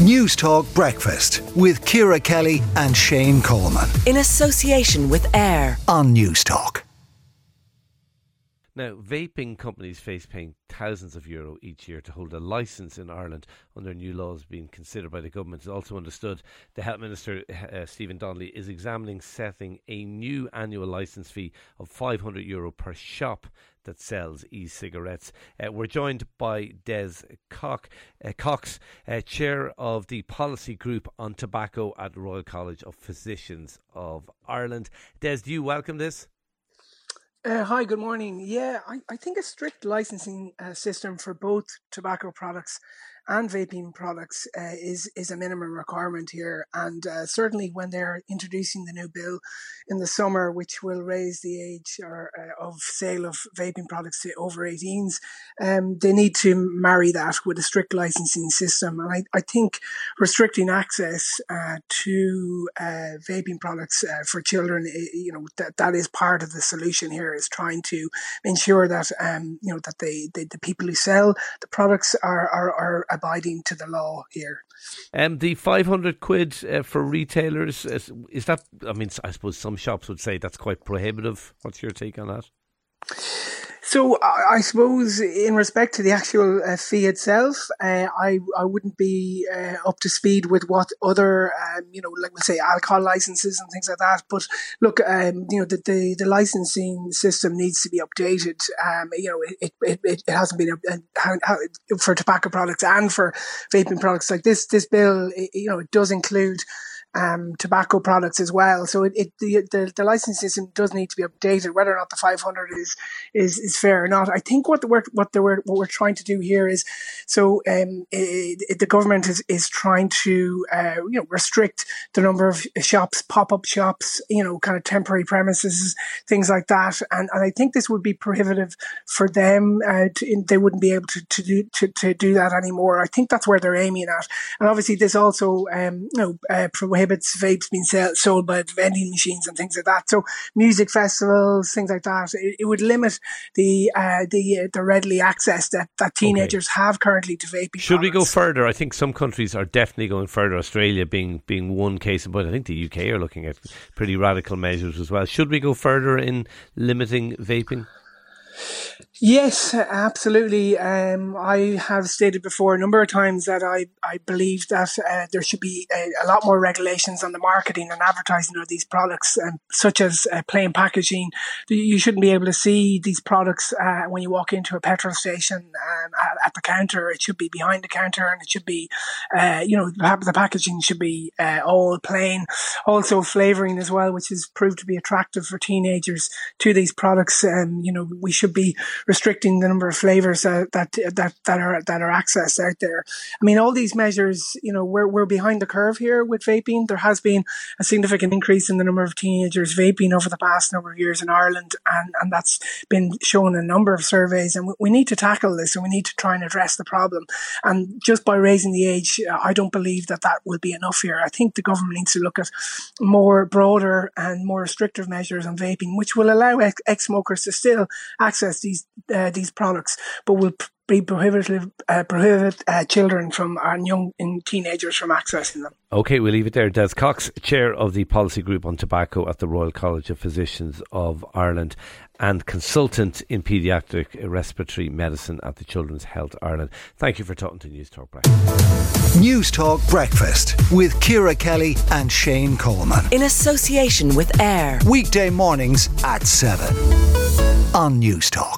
Newstalk Breakfast with Ciara Kelly and Shane Coleman. In association with AIR on Newstalk. Now, vaping companies face paying thousands of euro each year to hold a licence in Ireland under new laws being considered by the government. It's also understood the Health Minister, uh, Stephen Donnelly, is examining setting a new annual licence fee of 500 euro per shop that sells e-cigarettes. Uh, we're joined by Des Cox, uh, Cox uh, chair of the policy group on tobacco at the Royal College of Physicians of Ireland. Des, do you welcome this? Uh, hi, good morning. Yeah, I, I think a strict licensing uh, system for both tobacco products and vaping products uh, is is a minimum requirement here. And uh, certainly when they're introducing the new bill in the summer, which will raise the age or, uh, of sale of vaping products to over 18s, um, they need to marry that with a strict licensing system. And I, I think restricting access uh, to uh, vaping products uh, for children, you know, that, that is part of the solution here is trying to ensure that, um, you know, that they, they, the people who sell the products are, are, are abiding to the law here. Um, the 500 quid uh, for retailers, is, is that, I mean, I suppose some shops would say that's quite prohibitive. What's your take on that? So I suppose in respect to the actual uh, fee itself, uh, I I wouldn't be uh, up to speed with what other um, you know like we say alcohol licenses and things like that. But look, um, you know the, the, the licensing system needs to be updated. Um, you know it it, it, it hasn't been for tobacco products and for vaping products like this. This bill it, you know it does include um, tobacco products as well. So it, it the, the, the licensing system does need to be updated. Whether or not the 500 is is is fair or not, I think what the work what the what we're trying to do here is so um, it, it, the government is is trying to uh, you know restrict the number of shops, pop up shops, you know, kind of temporary premises, things like that. And and I think this would be prohibitive for them. Uh, to, they wouldn't be able to to do to, to do that anymore. I think that's where they're aiming at. And obviously, this also um, you know uh, prohibits vapes being sell, sold by vending machines and things like that. So music festivals, things like that, it, it would limit the uh, the uh, the readily access that, that teenagers okay. have currently to vaping. Should products. we go further? I think some countries are definitely going further. Australia being being one case, but I think the UK are looking at pretty radical measures as well. Should we go further in limiting vaping? Yes, absolutely. Um, I have stated before a number of times that I, I believe that uh, there should be a, a, lot more regulations on the marketing and advertising of these products, um, such as uh, plain packaging. You shouldn't be able to see these products uh, when you walk into a petrol station um, at, at, the counter. It should be behind the counter, and it should be, uh, you know, the packaging should be uh, all plain. Also, flavoring as well, which has proved to be attractive for teenagers to these products. Um, you know, we should be restricting the number of flavors that, that, that, that are, that are accessed out there. I mean, all these measures, you know, we're, we're behind the curve here with vaping. There has been a significant increase in the number of teenagers vaping over the past number of years in Ireland. And, and that's been shown in a number of surveys. And we, we need to tackle this and we need to try and address the problem. And just by raising the age, uh, I don't believe that that will be enough here. I think the government needs to look at more broader and more restrictive measures on vaping, which will allow ex smokers to still access these uh, these products, but will be prohibitive uh, prohibit uh, children from and young and teenagers from accessing them. Okay, we'll leave it there. Des Cox, chair of the policy group on tobacco at the Royal College of Physicians of Ireland, and consultant in paediatric respiratory medicine at the Children's Health Ireland. Thank you for talking to Newstalk Breakfast. Newstalk Breakfast with Ciara Kelly and Shane Coleman in association with AIR weekday mornings at seven on Newstalk.